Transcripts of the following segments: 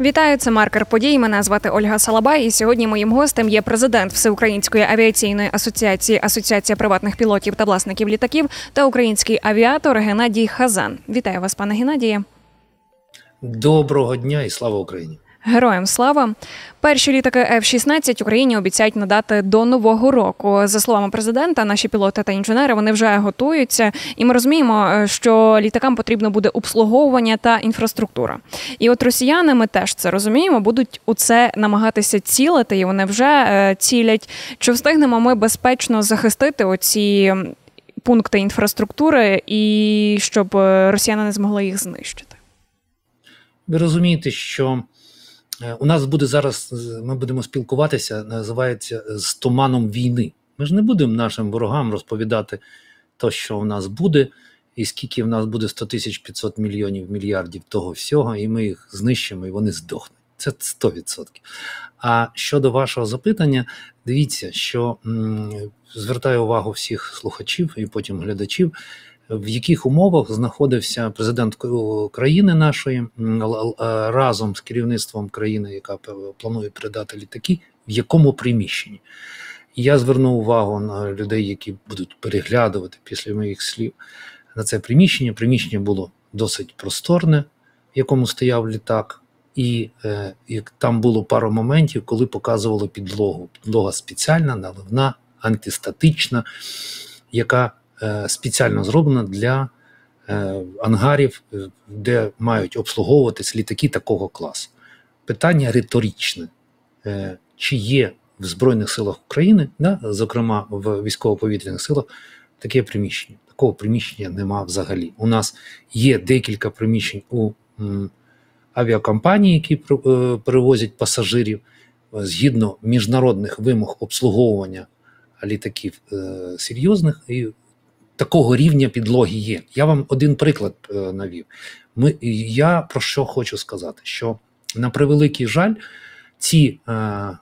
Вітаю, це маркер подій. Мене звати Ольга Салабай. І сьогодні моїм гостем є президент Всеукраїнської авіаційної асоціації, Асоціація приватних пілотів та власників літаків та український авіатор Геннадій Хазан. Вітаю вас, пане Геннадіє. Доброго дня і слава Україні. Героям слава перші літаки F-16 Україні обіцяють надати до нового року. За словами президента, наші пілоти та інженери вони вже готуються, і ми розуміємо, е, що літакам потрібно буде обслуговування та інфраструктура. І от росіяни, ми теж це розуміємо, будуть у це намагатися цілити, і вони вже е, цілять. Чи встигнемо ми безпечно захистити оці пункти інфраструктури, і щоб е, росіяни не змогли їх знищити? Ви розумієте, що у нас буде зараз, ми будемо спілкуватися, називається з туманом війни. Ми ж не будемо нашим ворогам розповідати то, що в нас буде, і скільки в нас буде 100 тисяч 500 мільйонів мільярдів того всього, і ми їх знищимо, і вони здохнуть. Це 100%. А щодо вашого запитання, дивіться, що м, звертаю увагу всіх слухачів і потім глядачів в яких умовах знаходився президент країни нашої разом з керівництвом країни, яка планує передати літаки, в якому приміщенні. я звернув увагу на людей, які будуть переглядувати після моїх слів на це приміщення. Приміщення було досить просторне, в якому стояв літак, і е, і там було пару моментів, коли показували підлогу. Підлога спеціальна, наливна, антистатична, яка Е, спеціально зроблена для е, ангарів, е, де мають обслуговуватись літаки такого класу. Питання риторичне: чи є в Збройних силах України, да, зокрема в військово-повітряних силах, таке приміщення? Такого приміщення нема взагалі. У нас є декілька приміщень у авіакомпаній, які перевозять пасажирів згідно міжнародних вимог обслуговування літаків серйозних і такого рівня підлоги є. Я вам один приклад е, навів. Ми, Я про що хочу сказати? Що на превеликий жаль, ці е, е,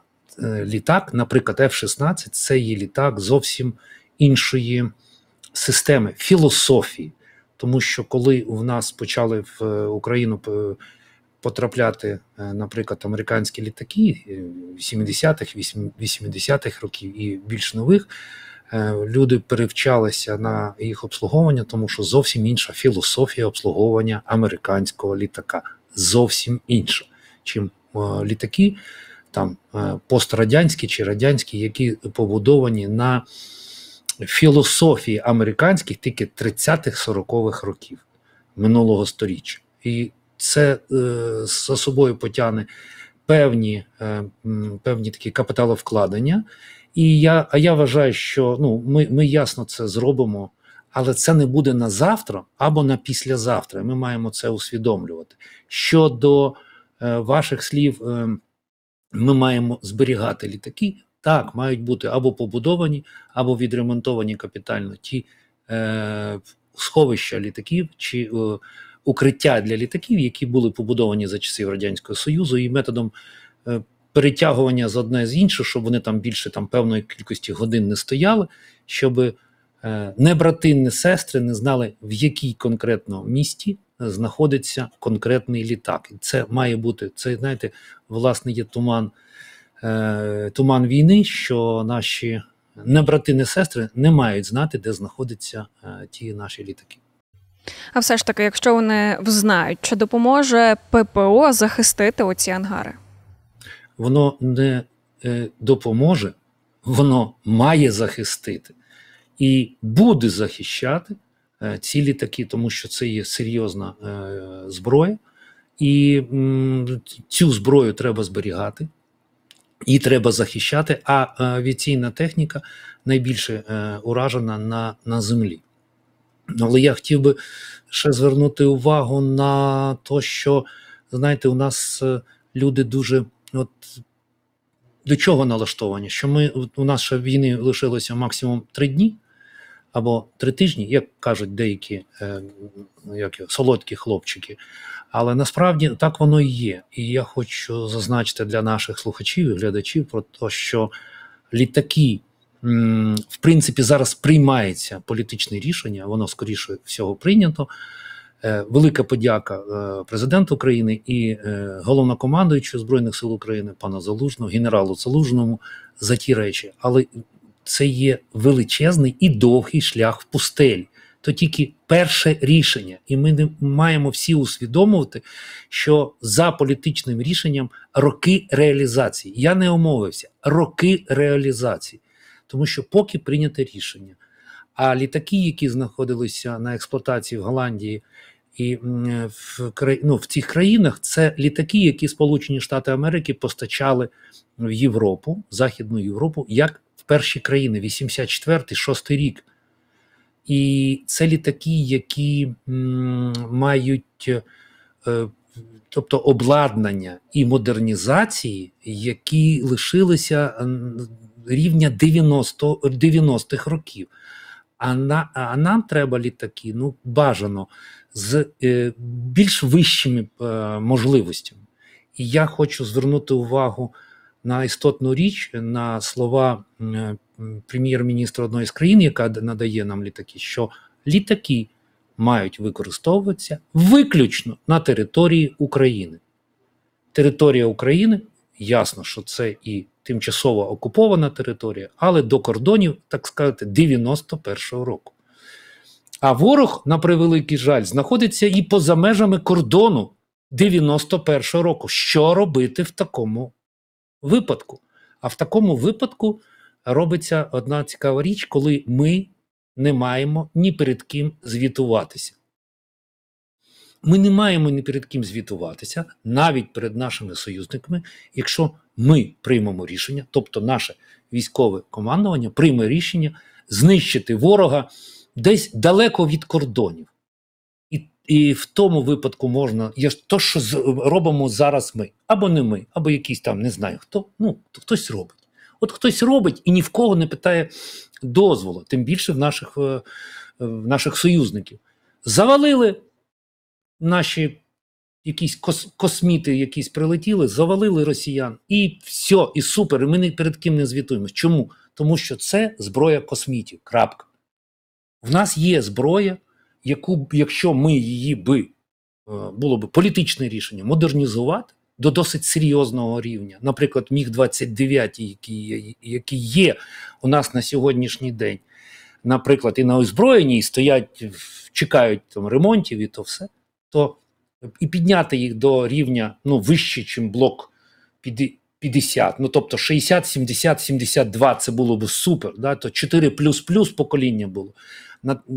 літак, наприклад, F-16, це є літак зовсім іншої системи, філософії. Тому що коли в нас почали в е, Україну потрапляти, е, наприклад, американські літаки 70-х, 80-х років і більш нових. Е, люди перевчалися на їх обслуговування, тому що зовсім інша філософія обслуговування американського літака. Зовсім інша, чим е, літаки там е, пострадянські чи радянські, які побудовані на філософії американських тільки 30-х 40-х років минулого століття. І це за собою потягне певні, певні такі капіталовкладення. І я, а я вважаю, що ну ми ми ясно це зробимо, але це не буде на завтра або на післязавтра. Ми маємо це усвідомлювати. Щодо е, ваших слів, е, ми маємо зберігати літаки. Так, мають бути або побудовані, або відремонтовані капітально ті е, сховища літаків чи е, укриття для літаків, які були побудовані за часів Радянського Союзу, і методом е, перетягування з одне з інше, щоб вони там більше там певної кількості годин не стояли, щоб е, не брати, не сестри не знали, в якій конкретно місті знаходиться конкретний літак. І це має бути це, знаєте, власне, є туман, е, туман війни, що наші не брати, не сестри не мають знати, де знаходяться е, ті наші літаки. А все ж таки, якщо вони взнають, чи допоможе ППО захистити оці ангари? Воно не е, допоможе, воно має захистити і буде захищати е, ці літаки, тому що це є серйозна е, зброя, і цю зброю треба зберігати. І треба захищати, а авіаційна техніка найбільше уражена на на землі. Але я хотів би ще звернути увагу на те, що, знаєте, у нас люди дуже от до чого налаштовані? Що ми у нас ще війни лишилося максимум три дні або три тижні, як кажуть деякі е, як солодкі хлопчики. Але насправді так воно і є. І я хочу зазначити для наших слухачів і глядачів про те, що літаки. В принципі, зараз приймається політичне рішення, воно скоріше всього прийнято. Е, велика подяка е, президенту України і е, головнокомандуючу Збройних сил України, пана Залужного, генералу Залужному за ті речі. Але це є величезний і довгий шлях в пустелі. То тільки перше рішення, і ми не маємо всі усвідомувати, що за політичним рішенням роки реалізації. Я не омовився, роки реалізації. Тому що поки прийняте рішення. А літаки, які знаходилися на експлуатації в Голландії і в ну, в цих країнах, це літаки, які Сполучені Штати Америки постачали в Європу, Західну Європу, як в перші країни, 84-6 рік. І це літаки, які мають е, тобто обладнання і модернізації, які лишилися рівня 90, 90-х років. А на, а нам треба літаки ну, бажано з е, більш вищими е, можливостями. І я хочу звернути увагу на істотну річ, на слова е, прем'єр-міністра одної з країн, яка надає нам літаки, що літаки мають використовуватися виключно на території України. Територія України ясно, що це і тимчасово окупована територія, але до кордонів, так сказати, 91-го року. А ворог, на превеликий жаль, знаходиться і поза межами кордону 91-го року. Що робити в такому випадку? А в такому випадку робиться одна цікава річ, коли ми не маємо ні перед ким звітуватися. Ми не маємо ні перед ким звітуватися навіть перед нашими союзниками, якщо ми приймемо рішення, тобто наше військове командування прийме рішення знищити ворога десь далеко від кордонів. І і в тому випадку можна, є то, що робимо зараз ми, або не ми, або якийсь там, не знаю хто, ну, хтось робить. От хтось робить і ні в кого не питає дозволу, тим більше в наших, е, в наших союзників. Завалили наші якісь кос, косміти, якісь прилетіли, завалили росіян, і все, і супер. І ми ні перед ким не звітуємось. Чому? Тому що це зброя космітів. Крапка. В нас є зброя, яку, якщо ми її би е, було б політичне рішення модернізувати до досить серйозного рівня, наприклад, міг 29 який, який є у нас на сьогоднішній день, наприклад, і на озброєнні, стоять, чекають там ремонтів, і то все, то і підняти їх до рівня ну, вище, ніж блок 50, ну тобто 60, 70, 72 це було б супер. Да? То 4 плюс плюс покоління було.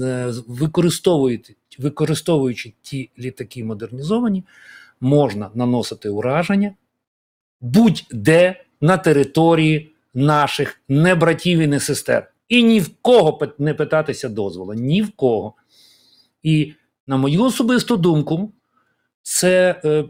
Е, використовуючи, використовуючи ті літаки модернізовані, можна наносити ураження будь-де на території наших не братів і не сестер. І ні в кого не питатися дозволу. Ні в кого. І, на мою особисту думку, це е,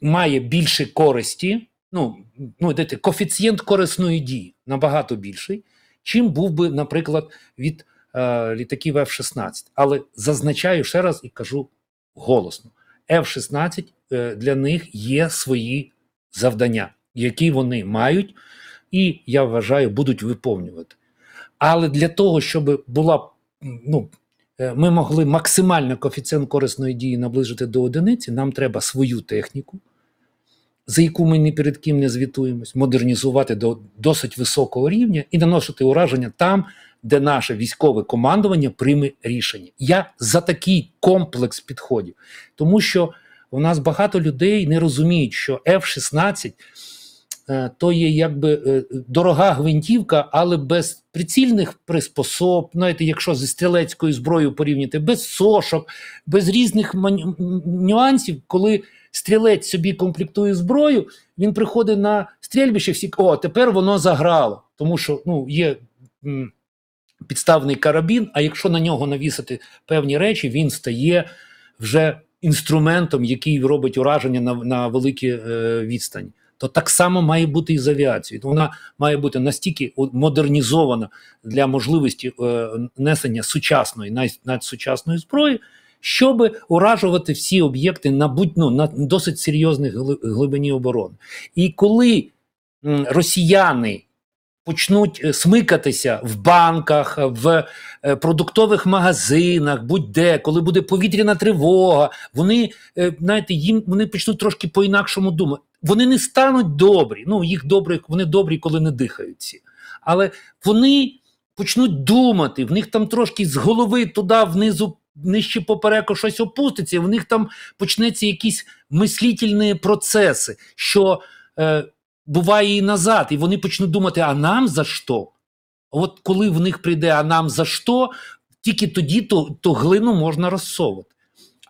має більше користі, ну, ну дайте, коефіцієнт корисної дії набагато більший, чим був би, наприклад, від е, літаків F-16. Але зазначаю ще раз і кажу голосно: F-16 е, для них є свої завдання, які вони мають, і я вважаю, будуть виповнювати. Але для того, щоб була ну, Е, ми могли максимально коефіцієнт корисної дії наближити до одиниці, нам треба свою техніку, за яку ми ні перед ким не звітуємось, модернізувати до досить високого рівня і наносити ураження там, де наше військове командування прийме рішення. Я за такий комплекс підходів, тому що у нас багато людей не розуміють, що F-16 Е, то є якби е, дорога гвинтівка, але без прицільних приспособ, знаєте, якщо зі стрілецькою зброєю порівняти, без сошок, без різних нюансів, коли стрілець собі комплектує зброю, він приходить на стрільбище, всі о, тепер воно заграло, тому що ну, є. Підставний карабін, а якщо на нього навісити певні речі, він стає вже інструментом, який робить ураження на на великі е, відстані то так само має бути і з авіацією. Вона має бути настільки модернізована для можливості е, несення сучасної, надсучасної зброї, щоб уражувати всі об'єкти на будь ну, на досить серйозній глибині оборони. І коли росіяни почнуть е, смикатися в банках, в е, продуктових магазинах, будь-де, коли буде повітряна тривога, вони е, знаєте, їм вони почнуть трошки по-інакшому думати. Вони не стануть добрі. Ну, їх добрі, вони добрі, коли не дихають всі. Але вони почнуть думати, в них там трошки з голови туди внизу. Нижче попереку щось опуститься, і в них там почнеться якісь мислительні процеси, що е, буває і назад, і вони почнуть думати, а нам за що? От коли в них прийде, а нам за що, тільки тоді то, то глину можна розсовувати.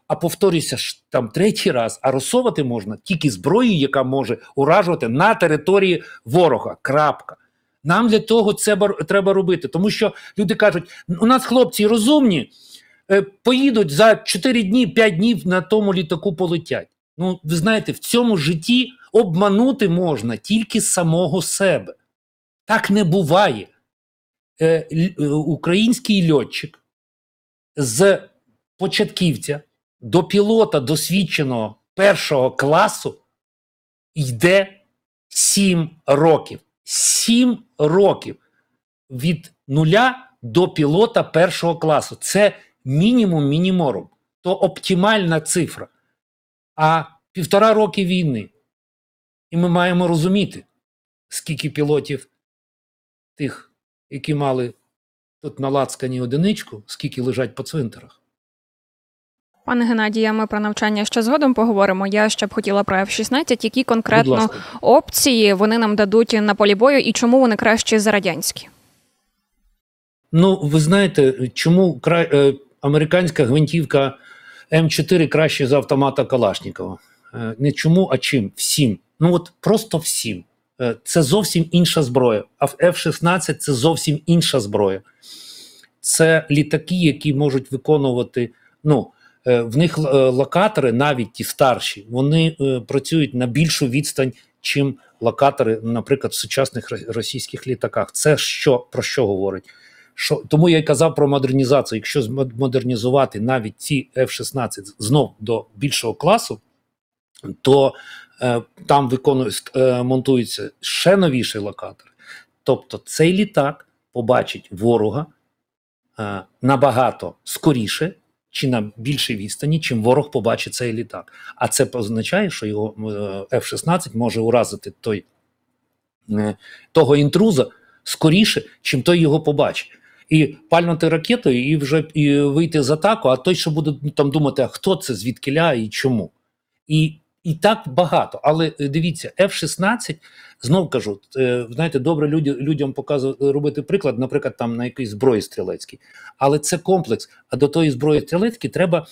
А повторюся ж там третій раз, а розсовувати можна тільки зброєю, яка може уражувати на території ворога. Крапка. Нам для того це треба робити, тому що люди кажуть: у нас хлопці розумні, поїдуть за 4 дні, 5 днів на тому літаку полетять. Ну, ви знаєте, в цьому житті обманути можна тільки самого себе. Так не буває. Е, е, Український льотчик з початківця до пілота досвідченого першого класу йде 7 років. 7 років від нуля до пілота першого класу. Це мінімум мініморум. То оптимальна цифра. А півтора роки війни. І ми маємо розуміти, скільки пілотів тих, які мали тут на лацкані одиничку, скільки лежать по цвинтарах. Пане Геннадія, ми про навчання ще згодом поговоримо. Я ще б хотіла про F-16, які конкретно опції вони нам дадуть на полі бою і чому вони кращі за радянські? Ну, ви знаєте, чому кра... Е, американська гвинтівка М4 краще за автомата Калашнікова? Е, не чому, а чим? Всім. Ну от просто всім. Е, це зовсім інша зброя. А в F-16 це зовсім інша зброя. Це літаки, які можуть виконувати. ну, Е, в них локатори, навіть ті старші, вони працюють на більшу відстань, чим локатори, наприклад, в сучасних російських літаках. Це що про що говорить? Що тому я й казав про модернізацію. Якщо модернізувати навіть ці F-16 знов до більшого класу, то е, там виконують е, монтуються ще новіші локатори. Тобто цей літак побачить ворога е, набагато скоріше чи на більшій відстані, чим ворог побачить цей літак. А це означає, що його F-16 може уразити той, е, того інтруза скоріше, чим той його побачить. І пальнути ракетою, і вже і вийти з атаку, а той, що буде там думати, а хто це, звідкиля і чому. І і так багато. Але е, дивіться, F-16, знов кажу, е, знаєте, добре люди, людям показувати робити приклад, наприклад, там на якійсь зброї стрілецькій. Але це комплекс. А до тої зброї стрілецькій треба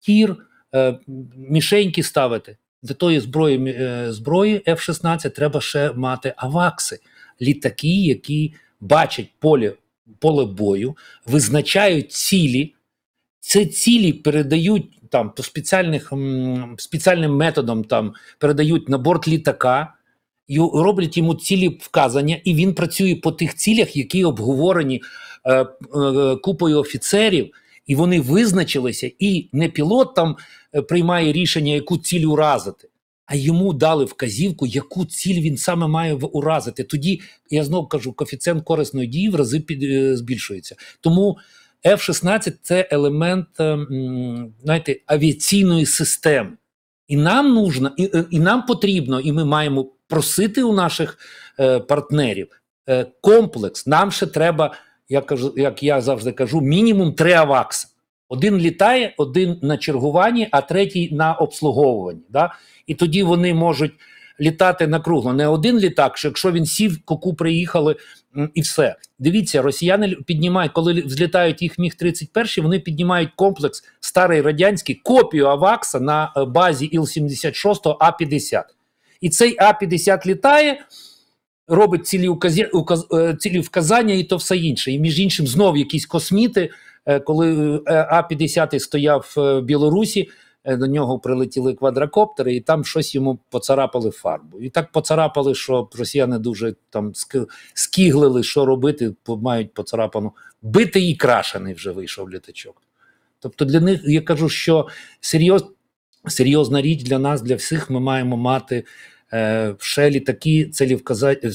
тір, е, мішеньки ставити. До тої зброї зброї F-16 треба ще мати авакси, літаки, які бачать поле, поле бою, визначають цілі. Ці цілі передають там по спеціальних спеціальним методом там передають на борт літака і роблять йому цілі вказання, і він працює по тих цілях, які обговорені е, е, купою офіцерів, і вони визначилися, і не пілот там е, приймає рішення, яку ціль уразити. А йому дали вказівку, яку ціль він саме має уразити. Тоді я знову кажу, коефіцієнт корисної дії в рази під, е, збільшується. Тому F-16 це елемент ем, знаєте, авіаційної системи. І нам нужно, і, е, і нам потрібно, і ми маємо просити у наших е, партнерів е, комплекс. Нам ще треба, як кажу, як я завжди кажу, мінімум три авакса. Один літає, один на чергуванні, а третій на обслуговуванні. Да? І тоді вони можуть літати на кругло. Не один літак, що якщо він сів, коку приїхали і все. Дивіться, росіяни піднімають, коли взлітають їх міг 31 вони піднімають комплекс старий радянський копію Авакса на е, базі Іл-76 А-50. І цей А-50 літає. Робить цілі указі, указ, е, цілі вказання і то все інше. І між іншим, знов якісь косміти, е, коли А-50 стояв в Білорусі, до нього прилетіли квадрокоптери, і там щось йому поцарапали фарбу. І так поцарапали, що росіяни дуже там скіглили, що робити, мають поцарапану. Битий і крашений вже вийшов літачок. Тобто для них я кажу, що серйоз, серйозна річ для нас, для всіх, ми маємо мати е, ще літаки,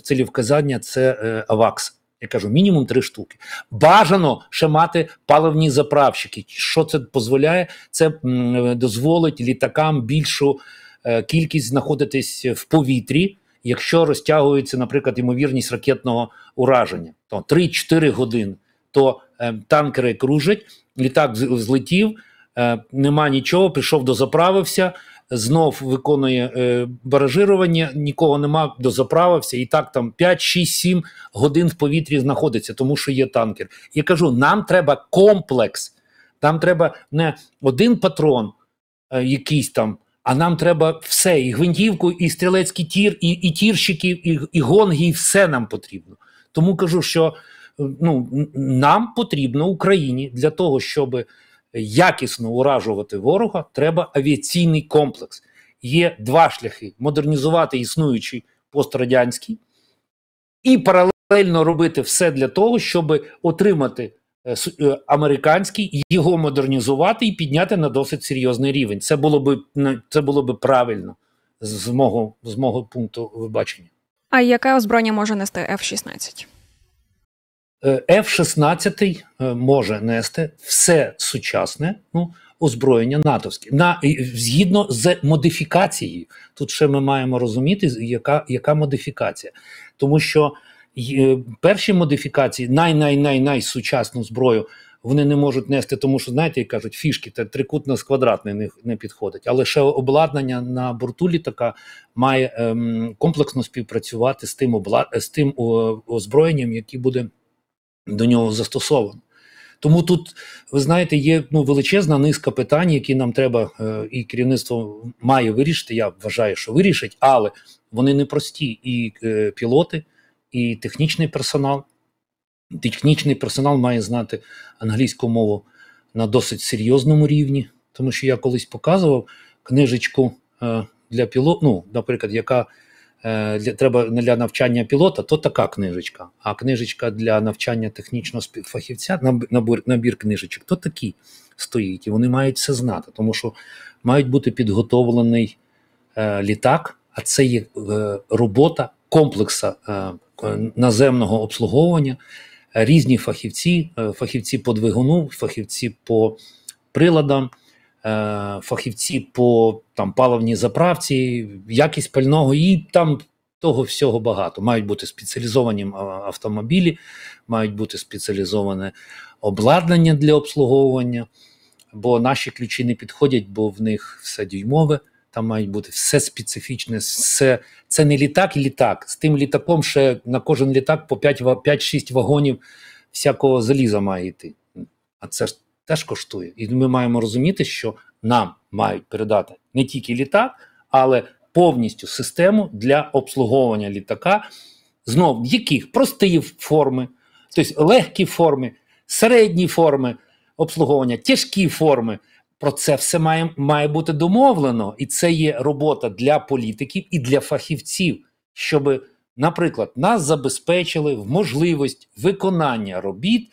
целівказання це е, АВАКС. Я кажу, мінімум три штуки. Бажано ще мати паливні заправщики. Що це дозволяє? Це дозволить літакам більшу е, кількість знаходитись в повітрі, якщо розтягується, наприклад, ймовірність ракетного ураження. То 3-4 години. То е, танкери кружать, літак злетів, е, нема нічого, прийшов дозаправився, знов виконує е, баражирування, нікого нема, дозаправився, і так там 5, 6, 7 годин в повітрі знаходиться, тому що є танкер. Я кажу: нам треба комплекс, нам треба не один патрон, е, якийсь там. А нам треба все, і гвинтівку, і стрілецький тір, і і тірщиків, і і гонги, і все нам потрібно. Тому кажу, що ну, нам потрібно Україні для того, щоб якісно уражувати ворога, треба авіаційний комплекс. Є два шляхи: модернізувати існуючий пострадянський і паралельно робити все для того, щоб отримати е, е, американський, його модернізувати і підняти на досить серйозний рівень. Це було би це було би правильно з мого, з мого пункту вибачення. А яке озброєння може нести F-16? F-16 е, може нести все сучасне ну, озброєння натовське на згідно з модифікацією. Тут ще ми маємо розуміти, яка яка модифікація, тому що е, перші модифікації най-най-най-най сучасну зброю. Вони не можуть нести, тому що знаєте, як кажуть, фішки та трикутно з квадратний не, не підходить. Але ще обладнання на борту літака має ем, комплексно співпрацювати з тим облад... з тим озброєнням, яке буде до нього застосовано. Тому тут, ви знаєте, є ну, величезна низка питань, які нам треба, е, і керівництво має вирішити. Я вважаю, що вирішить, але вони непрості. І е, пілоти, і технічний персонал. Технічний персонал має знати англійську мову на досить серйозному рівні, тому що я колись показував книжечку е, для пілоту, ну, наприклад, яка для треба для навчання пілота, то така книжечка. А книжечка для навчання технічного фахівця, набір, набір книжечок, то такі стоїть. І вони мають все знати, тому що мають бути підготовлений е, літак, а це є е, робота комплекса е, наземного обслуговування. Різні фахівці, е, фахівці по двигуну, фахівці по приладам. Е, фахівці по там паливній заправці, якість пального і там того всього багато. Мають бути спеціалізовані автомобілі, мають бути спеціалізоване обладнання для обслуговування, бо наші ключі не підходять, бо в них все дюймове. Там мають бути все специфічне, все це не літак літак. З тим літаком ще на кожен літак по 5-6 вагонів всякого заліза має йти. А це ж теж коштує. І ми маємо розуміти, що нам мають передати не тільки літак, але повністю систему для обслуговування літака, знов яких прості форми, тобто легкі форми, середні форми обслуговування, тяжкі форми. Про це все має має бути домовлено, і це є робота для політиків і для фахівців, щоб, наприклад, нас забезпечили в можливість виконання робіт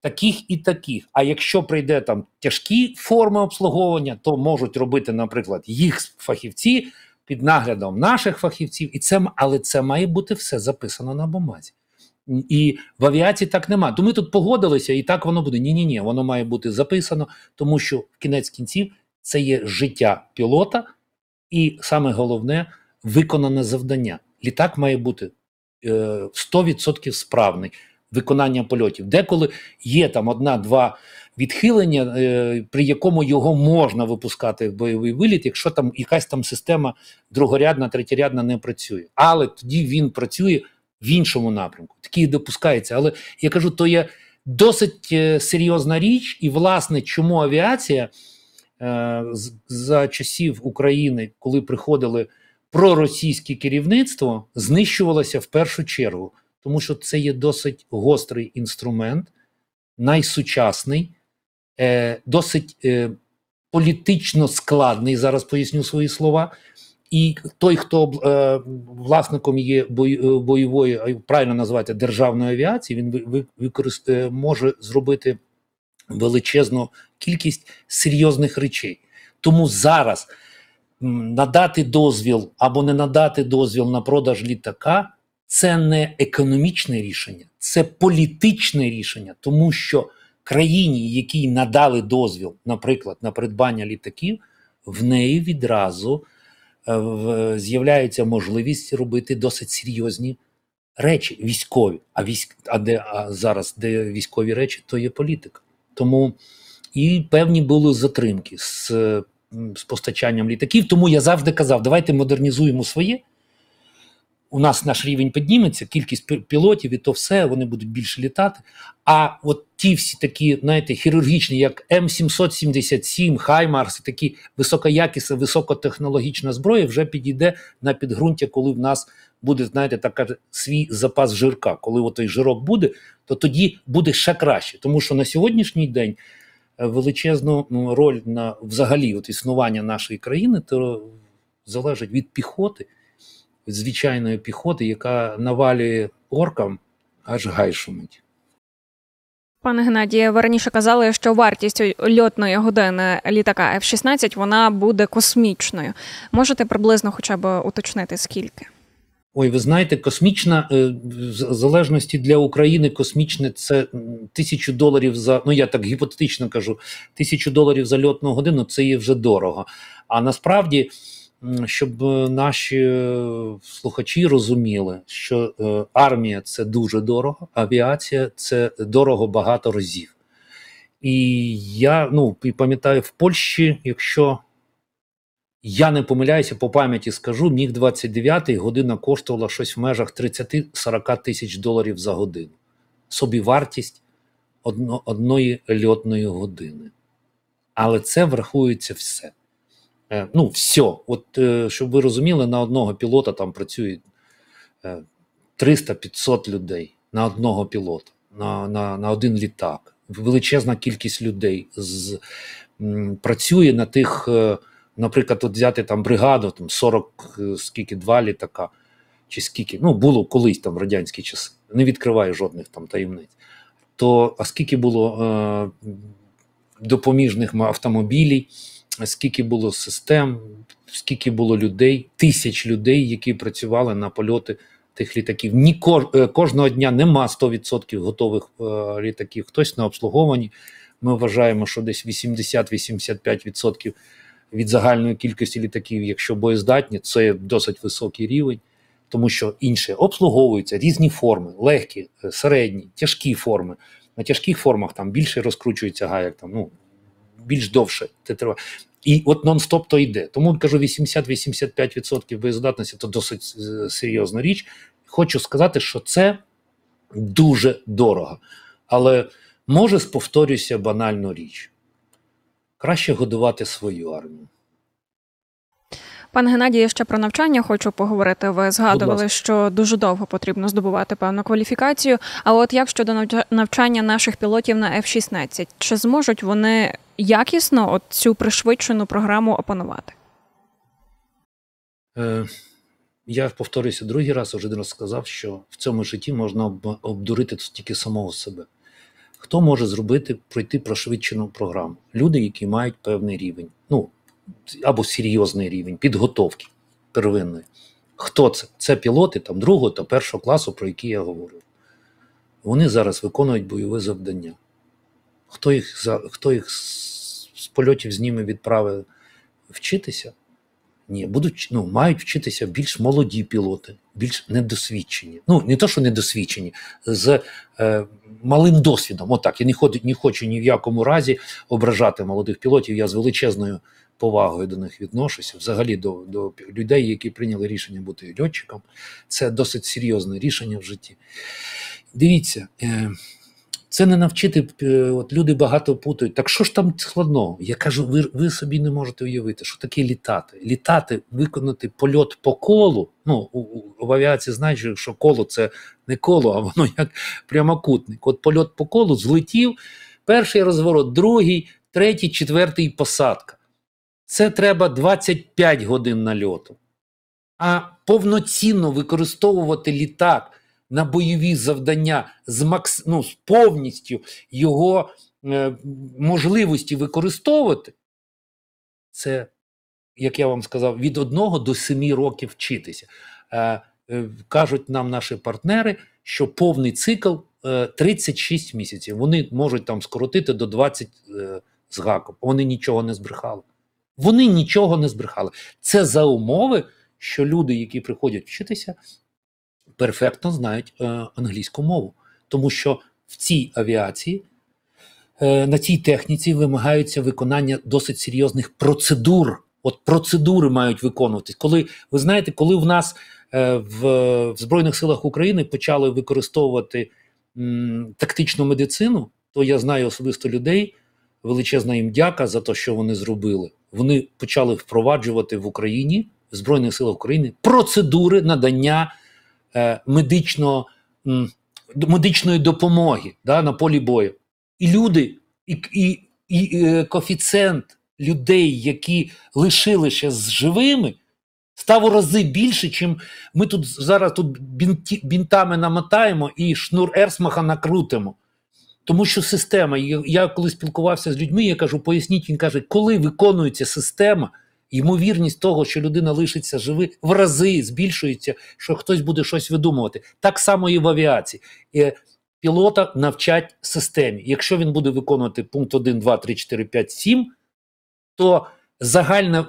таких і таких. А якщо прийде там тяжкі форми обслуговування, то можуть робити, наприклад, їх фахівці під наглядом наших фахівців, і це але це має бути все записано на бумазі. І в авіації так нема. То ми тут погодилися, і так воно буде. Ні, ні, ні, воно має бути записано, тому що в кінець кінців це є життя пілота, і саме головне виконане завдання. Літак має бути е, 100% справний виконання польотів. Деколи є там одна-два відхилення, е, при якому його можна випускати в бойовий виліт, якщо там якась там система другорядна, третєрядна не працює. Але тоді він працює в іншому напрямку. Такий допускається. Але я кажу, то є досить е, серйозна річ, і, власне, чому авіація е, за часів України, коли приходили проросійське керівництво, знищувалася в першу чергу тому що це є досить гострий інструмент, найсучасний, е, досить е, політично складний. Зараз поясню свої слова. І той, хто е, власником є е, бойової, правильно називати державної авіації, він ви, використає, може зробити величезну кількість серйозних речей. Тому зараз надати дозвіл або не надати дозвіл на продаж літака це не економічне рішення, це політичне рішення, тому що країні, якій надали дозвіл, наприклад, на придбання літаків, в неї відразу е, з'являється можливість робити досить серйозні речі військові. А військ, а де а зараз де військові речі, то є політика. Тому і певні були затримки з, з постачанням літаків. Тому я завжди казав, давайте модернізуємо своє у нас наш рівень підніметься, кількість пілотів і то все, вони будуть більше літати. А от ті всі такі, знаєте, хірургічні, як М777, Хаймарс, такі високоякісна, високотехнологічна зброя вже підійде на підґрунтя, коли в нас буде, знаєте, така свій запас жирка. Коли той жирок буде, то тоді буде ще краще. Тому що на сьогоднішній день е, величезну ну, роль на взагалі от існування нашої країни то залежить від піхоти звичайної піхоти, яка навалює оркам, аж гай шумить. Пане Геннадіє, ви раніше казали, що вартість льотної години літака F-16 вона буде космічною. Можете приблизно хоча б уточнити скільки? Ой, ви знаєте, космічна е, в залежності для України космічне це тисячу доларів за ну я так гіпотетично кажу, тисячу доларів за льотну годину це є вже дорого. А насправді щоб е, наші е, слухачі розуміли, що е, армія це дуже дорого, авіація це дорого багато разів. І я ну, пам'ятаю, в Польщі, якщо я не помиляюся, по пам'яті скажу, міг 29 година коштувала щось в межах 30-40 тисяч доларів за годину. Собі вартість одно, одної льотної години. Але це врахується все. Е, ну, все. От е, щоб ви розуміли, на одного пілота там працює 300-500 людей на одного пілота, на на, на один літак. Величезна кількість людей з, м, працює на тих, е, наприклад, от взяти там бригаду, там 40 скільки два літака, чи скільки, ну було колись там в радянські часи, не відкриває жодних там таємниць. То а скільки було е, допоміжних автомобілів? Скільки було систем, скільки було людей, тисяч людей, які працювали на польоти тих літаків. Ні е, кожного дня нема 100% готових е, літаків. Хтось на обслуговуванні. Ми вважаємо, що десь 80-85% від загальної кількості літаків, якщо боєздатні, це досить високий рівень. Тому що інше обслуговуються різні форми, легкі, е, середні, тяжкі форми. На тяжких формах там більше розкручується гаяк, там ну більш довше це триває. І от нон-стоп то йде. Тому кажу, 80-85% боєздатності це досить е, серйозна річ. Хочу сказати, що це дуже дорого. Але може повторюся банальну річ: краще годувати свою армію. Пане Геннадію, ще про навчання хочу поговорити. Ви згадували, що дуже довго потрібно здобувати певну кваліфікацію. А от як щодо навчання наших пілотів на F-16, чи зможуть вони якісно от цю пришвидшену програму опанувати? Е, Я повторюся другий раз, вже один раз сказав, що в цьому житті можна обдурити тільки самого себе. Хто може зробити пройти пришвидшену програму? Люди, які мають певний рівень. Ну, або серйозний рівень підготовки первинної. Хто це? Це пілоти там другого та першого класу, про які я говорив. Вони зараз виконують бойове завдання. Хто їх хто їх з польотів зніме відправив вчитися? Ні, будуть ну, мають вчитися більш молоді пілоти, більш недосвідчені. Ну, не то, що недосвідчені, з е, малим досвідом. Отак. Я не, ходу, не хочу ні в якому разі ображати молодих пілотів. Я з величезною повагою до них відношуся, взагалі до до людей, які прийняли рішення бути льотчиком. Це досить серйозне рішення в житті. Дивіться, е, це не навчити. Е, от Люди багато путають. Так що ж там складного? Я кажу, ви ви собі не можете уявити, що таке літати. Літати, виконати польот по колу. Ну, у, у, в авіації знають, що коло це не коло, а воно як прямокутник. От польот по колу злетів, перший розворот, другий, третій, четвертий посадка. Це треба 25 годин нальоту. А повноцінно використовувати літак на бойові завдання з макс... ну, з повністю його е, можливості використовувати, це як я вам сказав, від 1 до 7 років вчитися. Е, е, Кажуть нам наші партнери, що повний цикл е, 36 місяців. Вони можуть там скоротити до 20 е, з гаком. Вони нічого не збрехали. Вони нічого не збрехали. Це за умови, що люди, які приходять вчитися, перфектно знають е, англійську мову. Тому що в цій авіації, е, на цій техніці вимагаються виконання досить серйозних процедур. От процедури мають виконуватись. Коли ви знаєте, коли в нас е, в, в Збройних силах України почали використовувати м, тактичну медицину, то я знаю особисто людей. Величезна їм дяка за те, що вони зробили. Вони почали впроваджувати в Україні в Збройних силах України процедури надання е, медичного, м, медичної допомоги да, на полі бою. І люди, і, і, і е, коефіцієнт людей, які лишилися з живими, став у рази більше, чим ми тут зараз тут бінті, бінтами намотаємо і шнур Ерсмаха накрутимо. Тому що система, я коли спілкувався з людьми, я кажу, поясніть, він каже, коли виконується система, ймовірність того, що людина лишиться живий, в рази збільшується, що хтось буде щось видумувати. Так само і в авіації. Е, Пілота навчать системі. Якщо він буде виконувати пункт 1, 2, 3, 4, 5, 7, то загальна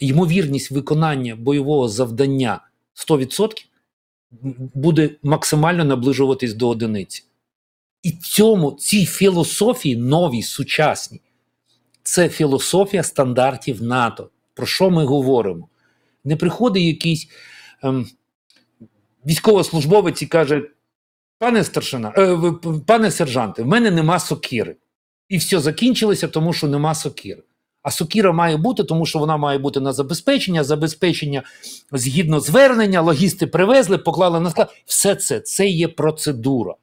ймовірність виконання бойового завдання 100% буде максимально наближуватись до одиниці. І цьому цій філософії новій, сучасній, це філософія стандартів НАТО. Про що ми говоримо? Не приходить якийсь ем, військовослужбовець і каже: пане старшина, е, пане сержанте, в мене нема сокири. І все закінчилося, тому що нема сокири. А сокіра має бути, тому що вона має бути на забезпечення, забезпечення згідно звернення, логісти привезли, поклали на склад. Все це це є процедура.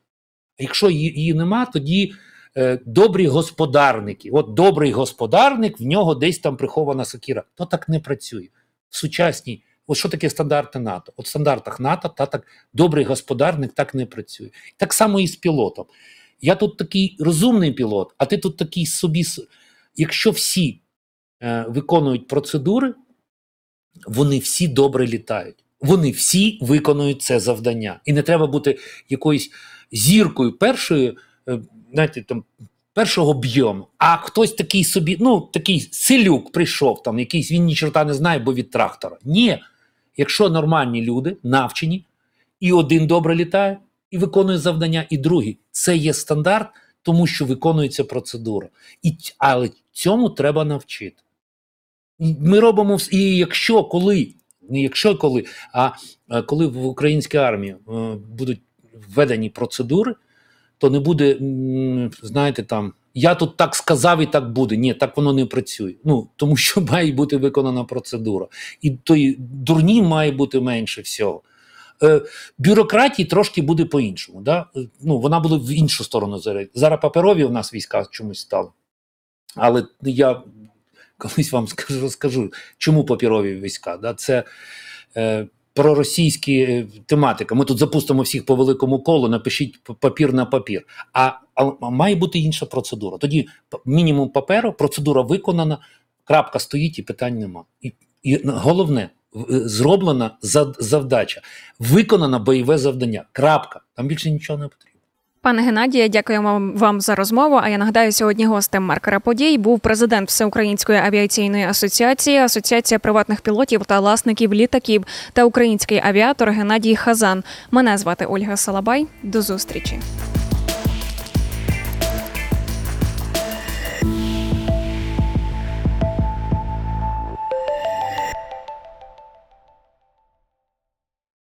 А якщо її, нема, тоді е, добрі господарники. От добрий господарник, в нього десь там прихована сокіра. То так не працює. В сучасній, от що таке стандарти НАТО? От в стандартах НАТО та так добрий господарник так не працює. Так само і з пілотом. Я тут такий розумний пілот, а ти тут такий собі. Якщо всі е, виконують процедури, вони всі добре літають. Вони всі виконують це завдання. І не треба бути якоюсь зіркою першої, е, знаєте, там. Першого об'єму, а хтось такий собі, ну такий селюк прийшов, там якийсь він ні чорта не знає, бо від трактора. Ні. Якщо нормальні люди, навчені, і один добре літає, і виконує завдання, і другий. Це є стандарт, тому що виконується процедура. І, але цьому треба навчити. Ми робимо і якщо коли, не якщо коли, а е, коли в українській армії е, будуть введені процедури, то не буде, знаєте, там я тут так сказав і так буде. Ні, так воно не працює. Ну тому що має бути виконана процедура, і той дурні має бути менше всього. Е, бюрократії трошки буде по-іншому. Да? Е, Ну, вона буде в іншу сторону зараз. Паперові у нас війська чомусь стали. Але я колись вам скажу, розкажу, чому паперові війська. Да? Це е, проросійські тематики. тематика. Ми тут запустимо всіх по великому колу, напишіть папір на папір. А, а має бути інша процедура. Тоді мінімум паперу, процедура виконана, крапка стоїть і питань нема. І, і головне, е, зроблена завдача, виконано бойове завдання. Крапка. Там більше нічого не потрібно. Пане Геннадія, дякуємо вам- за розмову. А я нагадаю, сьогодні гостем маркера подій був президент Всеукраїнської авіаційної асоціації, асоціація приватних пілотів та власників літаків та український авіатор Геннадій Хазан. Мене звати Ольга Салабай. До зустрічі.